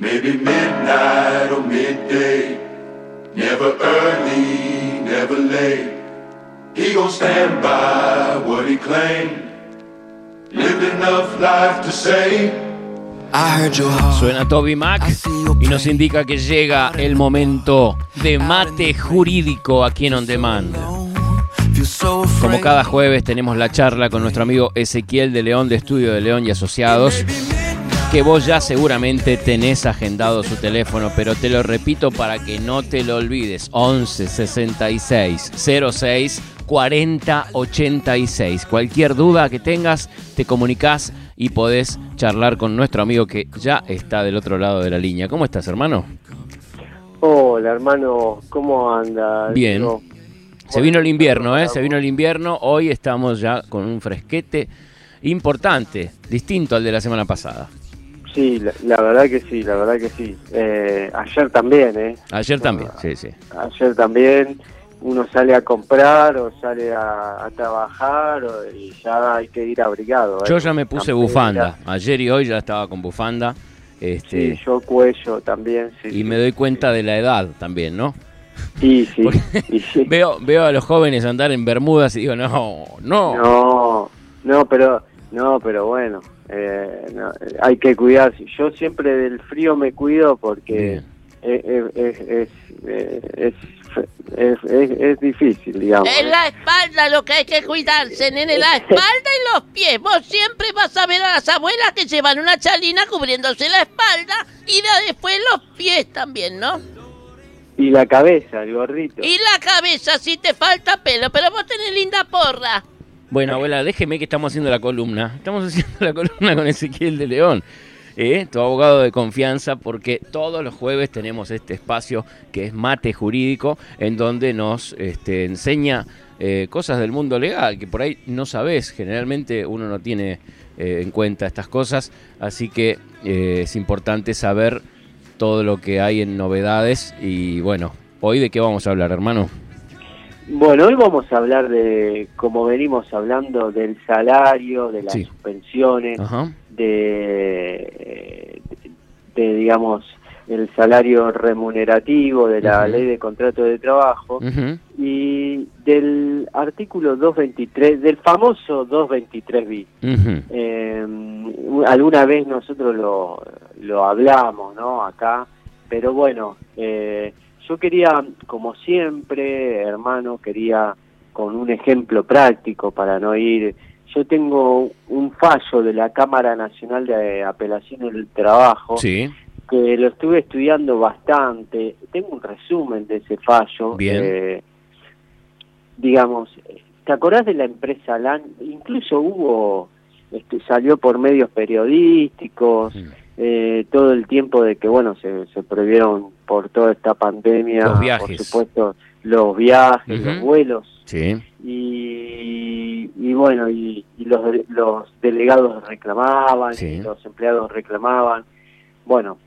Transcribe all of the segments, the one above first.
Maybe midnight or midday. Never early, never late. He gon' stand by what he claimed. Lived enough life to say. Suena Toby Mac y nos indica que llega el momento de mate jurídico aquí en On Demand. Como cada jueves tenemos la charla con nuestro amigo Ezequiel de León de Estudio de León y Asociados, que vos ya seguramente tenés agendado su teléfono, pero te lo repito para que no te lo olvides. 11 66 06 40 86. Cualquier duda que tengas, te comunicas y podés charlar con nuestro amigo que ya está del otro lado de la línea. ¿Cómo estás, hermano? Hola, hermano, ¿cómo anda? Bien. Se vino el invierno, ¿eh? Se vino el invierno. Hoy estamos ya con un fresquete importante, distinto al de la semana pasada. Sí, la, la verdad que sí, la verdad que sí. Eh, ayer también, ¿eh? Ayer también, sí, sí. Ayer también uno sale a comprar o sale a, a trabajar o- y ya hay que ir abrigado. ¿eh? Yo ya me puse Campera. bufanda. Ayer y hoy ya estaba con bufanda. Este, Sí, yo cuello también, sí. y sí, me doy sí. cuenta de la edad también, ¿no? Sí, sí. Veo, veo a los jóvenes andar en bermudas y digo, no, no. No, no, pero, no, pero bueno, eh, no, eh, hay que cuidarse. Yo siempre del frío me cuido porque es, es, es, es, eh, es, es- es- es difícil, digamos. En la espalda lo que hay que cuidarse, nene, la espalda y los pies. Vos siempre vas a ver a las abuelas que llevan una chalina cubriéndose la espalda y de después los pies también, ¿no? Y la cabeza, el gorrito. Y la cabeza si te falta pelo, pero vos tenés linda porra. Bueno, abuela, déjeme que estamos haciendo la columna. Estamos haciendo la columna con Ezequiel de León, ¿eh? tu abogado de confianza, porque todos los jueves tenemos este espacio que es Mate Jurídico, en donde nos este, enseña eh, cosas del mundo legal, que por ahí no sabes, generalmente uno no tiene eh, en cuenta estas cosas, así que eh, es importante saber todo lo que hay en novedades y bueno, hoy de qué vamos a hablar, hermano. Bueno, hoy vamos a hablar de, como venimos hablando, del salario, de las Sí. suspensiones, Ajá. de, de, digamos, el salario remunerativo, de la ley de contrato de trabajo y del artículo 223, del famoso 223 bis. Ujú. Eh, alguna vez nosotros lo, lo hablamos, ¿no? Acá, pero bueno, eh, yo quería, como siempre, hermano, quería con un ejemplo práctico para no ir. Yo tengo un fallo de la Cámara Nacional de Apelaciones del Trabajo Sí. que lo estuve estudiando bastante. Tengo un resumen de ese fallo. Bien. Eh, digamos, ¿te acordás de la empresa LAN? Incluso hubo, este, salió por medios periodísticos, Mm. eh, todo el tiempo de que, bueno, se, se prohibieron por toda esta pandemia, Los por supuesto, los viajes, los vuelos. Sí. Y, y bueno, y, y los, los delegados reclamaban, Sí. y los empleados reclamaban. Bueno,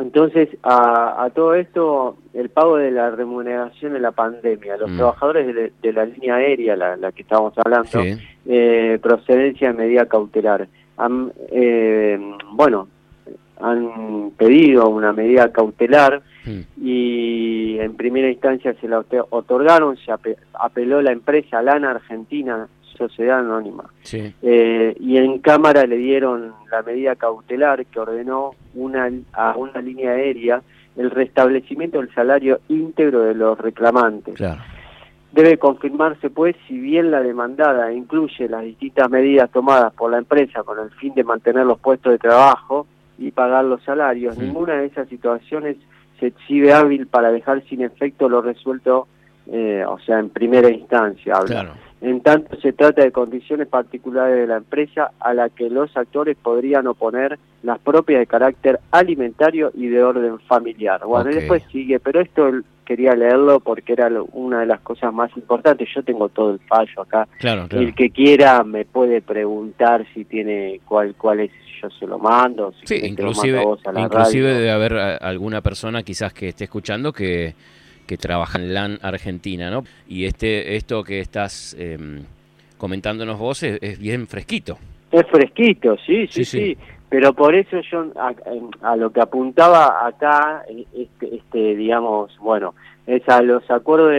entonces a, a todo esto, el pago de la remuneración de la pandemia, los Mm. trabajadores de, de la línea aérea, la, la que estábamos hablando, Sí. eh, procedencia de medida cautelar. Han, eh, bueno, han pedido una medida cautelar y en primera instancia se la otorgaron, se ape- apeló la empresa Lana Argentina, Sociedad Anónima, Sí. eh, y en Cámara le dieron la medida cautelar que ordenó una, a una línea aérea el restablecimiento del salario íntegro de los reclamantes. Claro. Debe confirmarse, pues, si bien la demandada incluye las distintas medidas tomadas por la empresa con el fin de mantener los puestos de trabajo y pagar los salarios, ninguna de esas situaciones se exhibe hábil para dejar sin efecto lo resuelto, eh, o sea, en primera instancia. Claro. En tanto se trata de condiciones particulares de la empresa a la que los actores podrían oponer las propias de carácter alimentario y de orden familiar. Bueno, y después sigue, pero esto quería leerlo porque era una de las cosas más importantes. Yo tengo todo el fallo acá. Claro, claro. El que quiera me puede preguntar si tiene cuál cuál es, yo se lo mando, si Sí, lo mando inclusive, a vos a la inclusive radio. debe haber a- alguna persona quizás que esté escuchando que, que trabaja en LAN Argentina, ¿no? Y este esto que estás em, comentándonos vos es, es bien fresquito. Es fresquito, sí, Sí, sí, sí. sí. pero por eso yo a, lo que apuntaba acá, este, este digamos, bueno, es a los acuerdos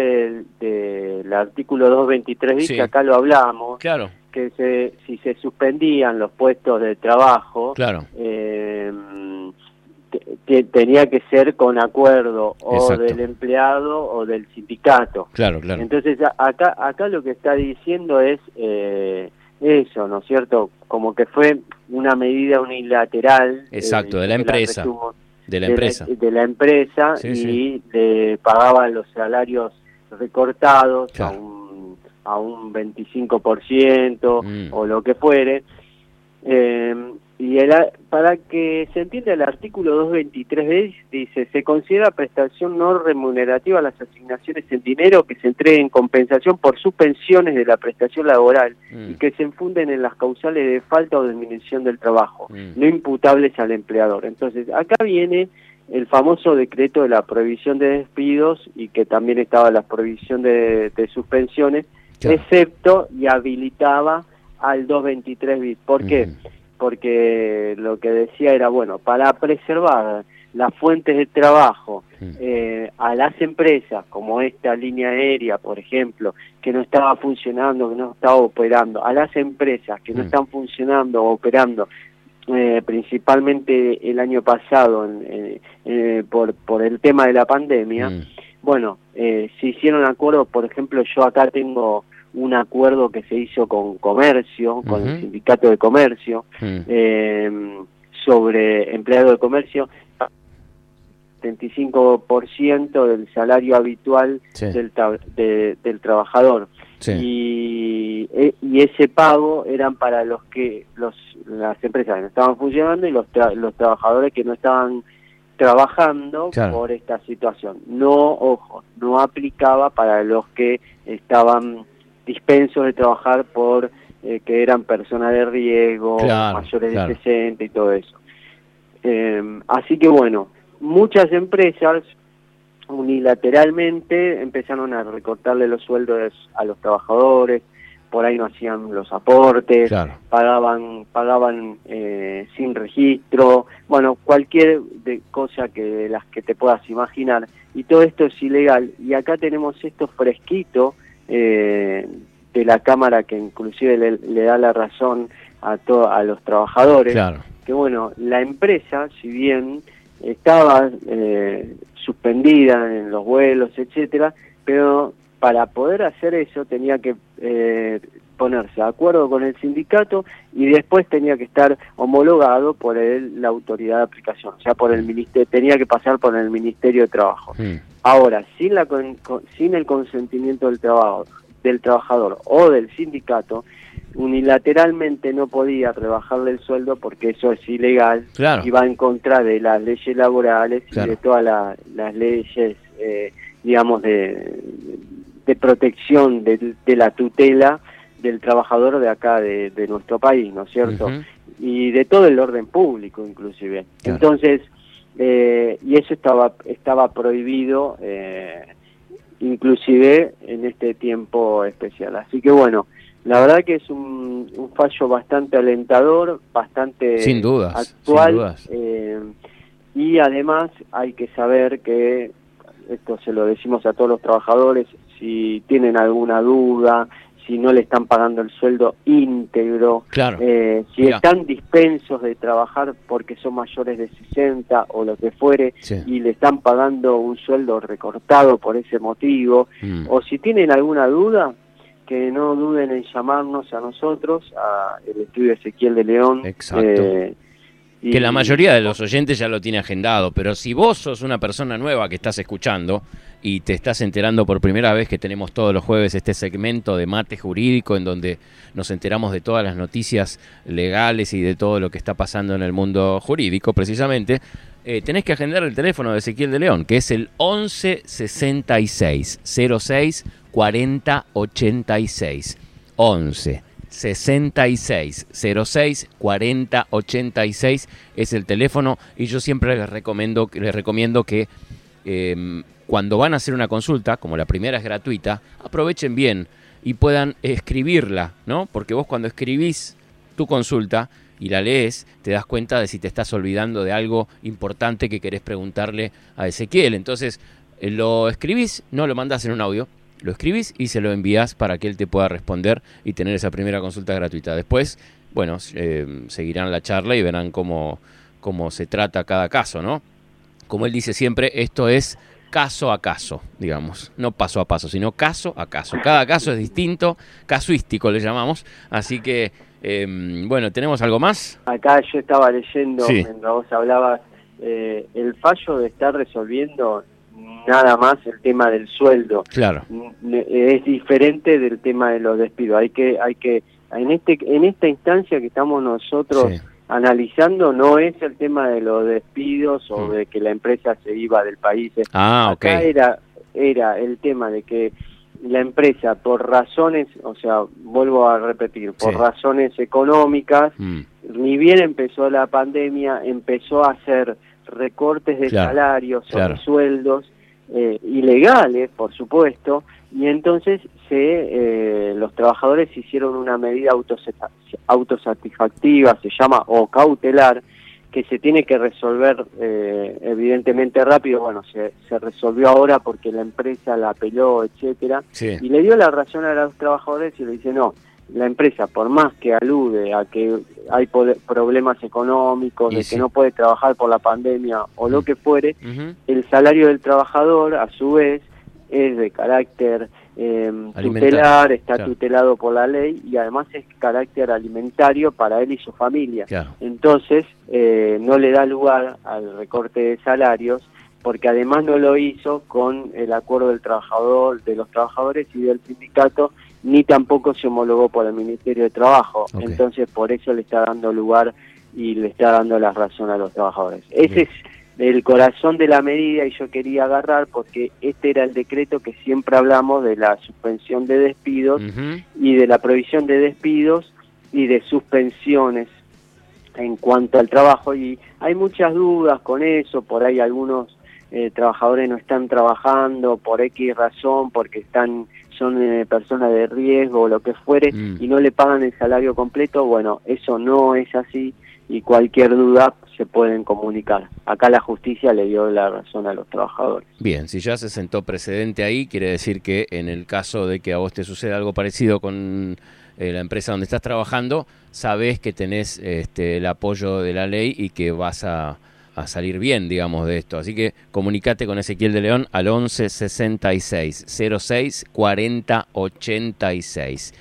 del, artículo 223 que acá lo hablamos, claro. Que se, si se suspendían los puestos de trabajo, claro. Eh, tenía que ser con acuerdo o del empleado o del sindicato. Claro, claro. Entonces acá acá lo que está diciendo es eh, eso, ¿no es cierto? Como que fue una medida unilateral. Exacto, de la empresa. de la empresa. De la, empresa y le pagaban los salarios recortados a un, a un 25% mm. o lo que fuere. Eh, y el, para que se entienda el artículo 223b dice, se considera prestación no remunerativa las asignaciones en dinero que se entreguen en compensación por suspensiones de la prestación laboral y mm. que se infunden en las causales de falta o disminución del trabajo, mm. no imputables al empleador. Entonces, acá viene el famoso decreto de la prohibición de despidos y que también estaba la prohibición de, suspensiones, excepto y habilitaba al 223 bis. ¿Por qué? porque lo que decía era, bueno, para preservar las fuentes de trabajo eh, a las empresas, como esta línea aérea, por ejemplo, que no estaba funcionando, que no estaba operando, a las empresas que no están funcionando o operando, eh, principalmente el año pasado eh, por, por el tema de la pandemia, bueno, se hicieron acuerdos, por ejemplo, yo acá tengo un acuerdo que se hizo con comercio, con el sindicato de comercio, mm. eh, sobre empleado de comercio, 75% del salario habitual del, del trabajador. Y, e, y, ese pago eran para los que los las empresas que no estaban funcionando y los, los trabajadores que no estaban trabajando por esta situación. No, ojo, no aplicaba para los que estaban dispensos de trabajar por eh, que eran personas de riesgo, mayores de 60 y todo eso. Em, así que bueno, muchas empresas unilateralmente empezaron a recortarle los sueldos a los trabajadores, por ahí no hacían los aportes, pagaban pagaban eh, sin registro, bueno, cualquier de cosa que de las que te puedas imaginar, y todo esto es ilegal. Y acá tenemos esto fresquito, eh, de la Cámara que inclusive le, da la razón a, a los trabajadores, que bueno, la empresa, si bien estaba eh, suspendida en los vuelos, etcétera, pero para poder hacer eso tenía que eh, ponerse de acuerdo con el sindicato y después tenía que estar homologado por el, la autoridad de aplicación, o sea, por el ministerio, tenía que pasar por el Ministerio de Trabajo. Ahora, sin, la, sin el consentimiento del, trabajo, del trabajador o del sindicato, unilateralmente no podía rebajarle el sueldo porque eso es ilegal y va en contra de las leyes laborales y de todas las leyes, eh, digamos, de, de protección de, la tutela del trabajador de acá, de, nuestro país, ¿no es cierto? Y de todo el orden público, inclusive. Entonces, eh, y eso estaba estaba prohibido eh, inclusive en este tiempo especial así que bueno la verdad que es un, fallo bastante alentador bastante sin actual eh, y además hay que saber que esto se lo decimos a todos los trabajadores si tienen alguna duda si no le están pagando el sueldo íntegro, eh, si están dispensos de trabajar porque son mayores de 60 o lo que fuere y le están pagando un sueldo recortado por ese motivo, mm. o si tienen alguna duda, que no duden en llamarnos a nosotros, a el estudio Ezequiel de León. Eh, que la mayoría de los oyentes ya lo tiene agendado, pero si vos sos una persona nueva que estás escuchando y te estás enterando por primera vez que tenemos todos los jueves este segmento de mate jurídico en donde nos enteramos de todas las noticias legales y de todo lo que está pasando en el mundo jurídico precisamente, eh, tenés que agendar el teléfono de Ezequiel de León, que es el 11 66 06 40 86. 11 66 06 40 86 es el teléfono y yo siempre les recomiendo, les recomiendo que em, cuando van a hacer una consulta, como la primera es gratuita, aprovechen bien y puedan escribirla, ¿no? Porque vos cuando escribís tu consulta, y la lees, te das cuenta de si te estás olvidando de algo importante que querés preguntarle a Ezequiel. Entonces, eh, lo escribís, no lo mandas en un audio, lo escribís y se lo envías para que él te pueda responder y tener esa primera consulta gratuita. Después, bueno, eh, seguirán la charla y verán cómo, cómo se trata cada caso, ¿no? Como él dice siempre, esto es caso a caso, digamos, no paso a paso, sino caso a caso. Cada caso es distinto, casuístico le llamamos, así que, em, bueno, ¿tenemos algo más? Acá yo estaba leyendo, mientras vos hablabas, eh, el fallo de estar resolviendo nada más el tema del sueldo. Claro. Es diferente del tema de los despidos. Hay que, hay que, en este, en esta instancia que estamos nosotros analizando, no es el tema de los despidos o mm. de que la empresa se iba del país. Ah, Acá era, era el tema de que la empresa, por razones, o sea, vuelvo a repetir, por razones económicas, mm. ni bien empezó la pandemia, empezó a hacer recortes de salarios, o sueldos, eh, ilegales, por supuesto, y entonces se, eh, los trabajadores hicieron una medida autosatisfactiva, se llama, o cautelar, que se tiene que resolver eh, evidentemente rápido, bueno, se, se, resolvió ahora porque la empresa la apeló, etcétera, y le dio la razón a los trabajadores y le dice, no, la empresa, por más que alude a que hay problemas económicos, de que no puede trabajar por la pandemia o lo que fuere, el salario del trabajador, a su vez, es de carácter eh, tutelar, está tutelado por la ley y además es carácter alimentario para él y su familia. Entonces, eh, no le da lugar al recorte de salarios porque además no lo hizo con el acuerdo del trabajador, de los trabajadores y del sindicato ni tampoco se homologó por el Ministerio de Trabajo. Entonces, por eso le está dando lugar y le está dando la razón a los trabajadores. Ese es el corazón de la medida y yo quería agarrar porque este era el decreto que siempre hablamos de la suspensión de despidos y de la prohibición de despidos y de suspensiones en cuanto al trabajo y hay muchas dudas con eso, por ahí algunos eh, trabajadores no están trabajando por X razón, porque están son eh, personas de riesgo o lo que fuere mm. y no le pagan el salario completo, bueno, eso no es así y cualquier duda se pueden comunicar. Acá la justicia le dio la razón a los trabajadores. Bien, si ya se sentó precedente ahí, quiere decir que en el caso de que a vos te suceda algo parecido con eh, la empresa donde estás trabajando, sabes que tenés este, el apoyo de la ley y que vas a a salir bien, digamos, de esto. Así que comunicate con Ezequiel de León al 11 66 06 40 86.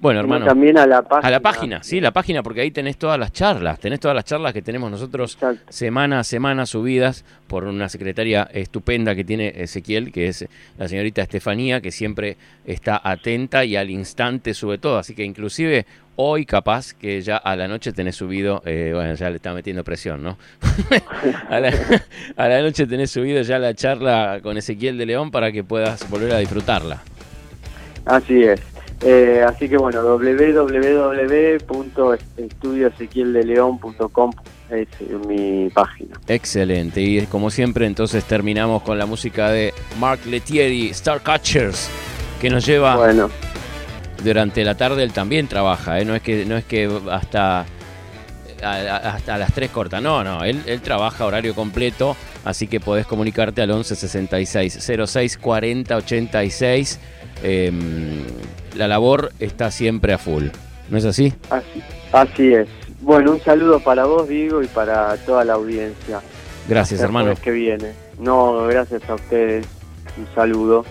Bueno, hermano. También a la página. A la página, sí, la página, porque ahí tenés todas las charlas. Tenés todas las charlas que tenemos nosotros semana a semana subidas por una secretaria estupenda que tiene Ezequiel, que es la señorita Estefanía, que siempre está atenta y al instante sube todo. Así que inclusive hoy capaz que ya a la noche tenés subido, eh, bueno, ya le está metiendo presión, ¿no? a, la, a la noche tenés subido ya la charla con Ezequiel de León para que puedas volver a disfrutarla. Así es. Eh, así que bueno, www.estudioezequieldeleon.com es mi página. Excelente. Y como siempre, entonces terminamos con la música de Mark Letieri, Starcatchers, que nos lleva. Bueno. Durante la tarde él también trabaja, ¿eh? no es que no es que hasta hasta las 3 corta. No, no, él, él, trabaja horario completo, así que podés comunicarte al 11 66 06 40 86 la labor está siempre a full. ¿No es así? Así, así es. Bueno, un saludo para vos, Diego, y para toda la audiencia. Gracias, hermano. que viene. No, gracias a ustedes. Un saludo.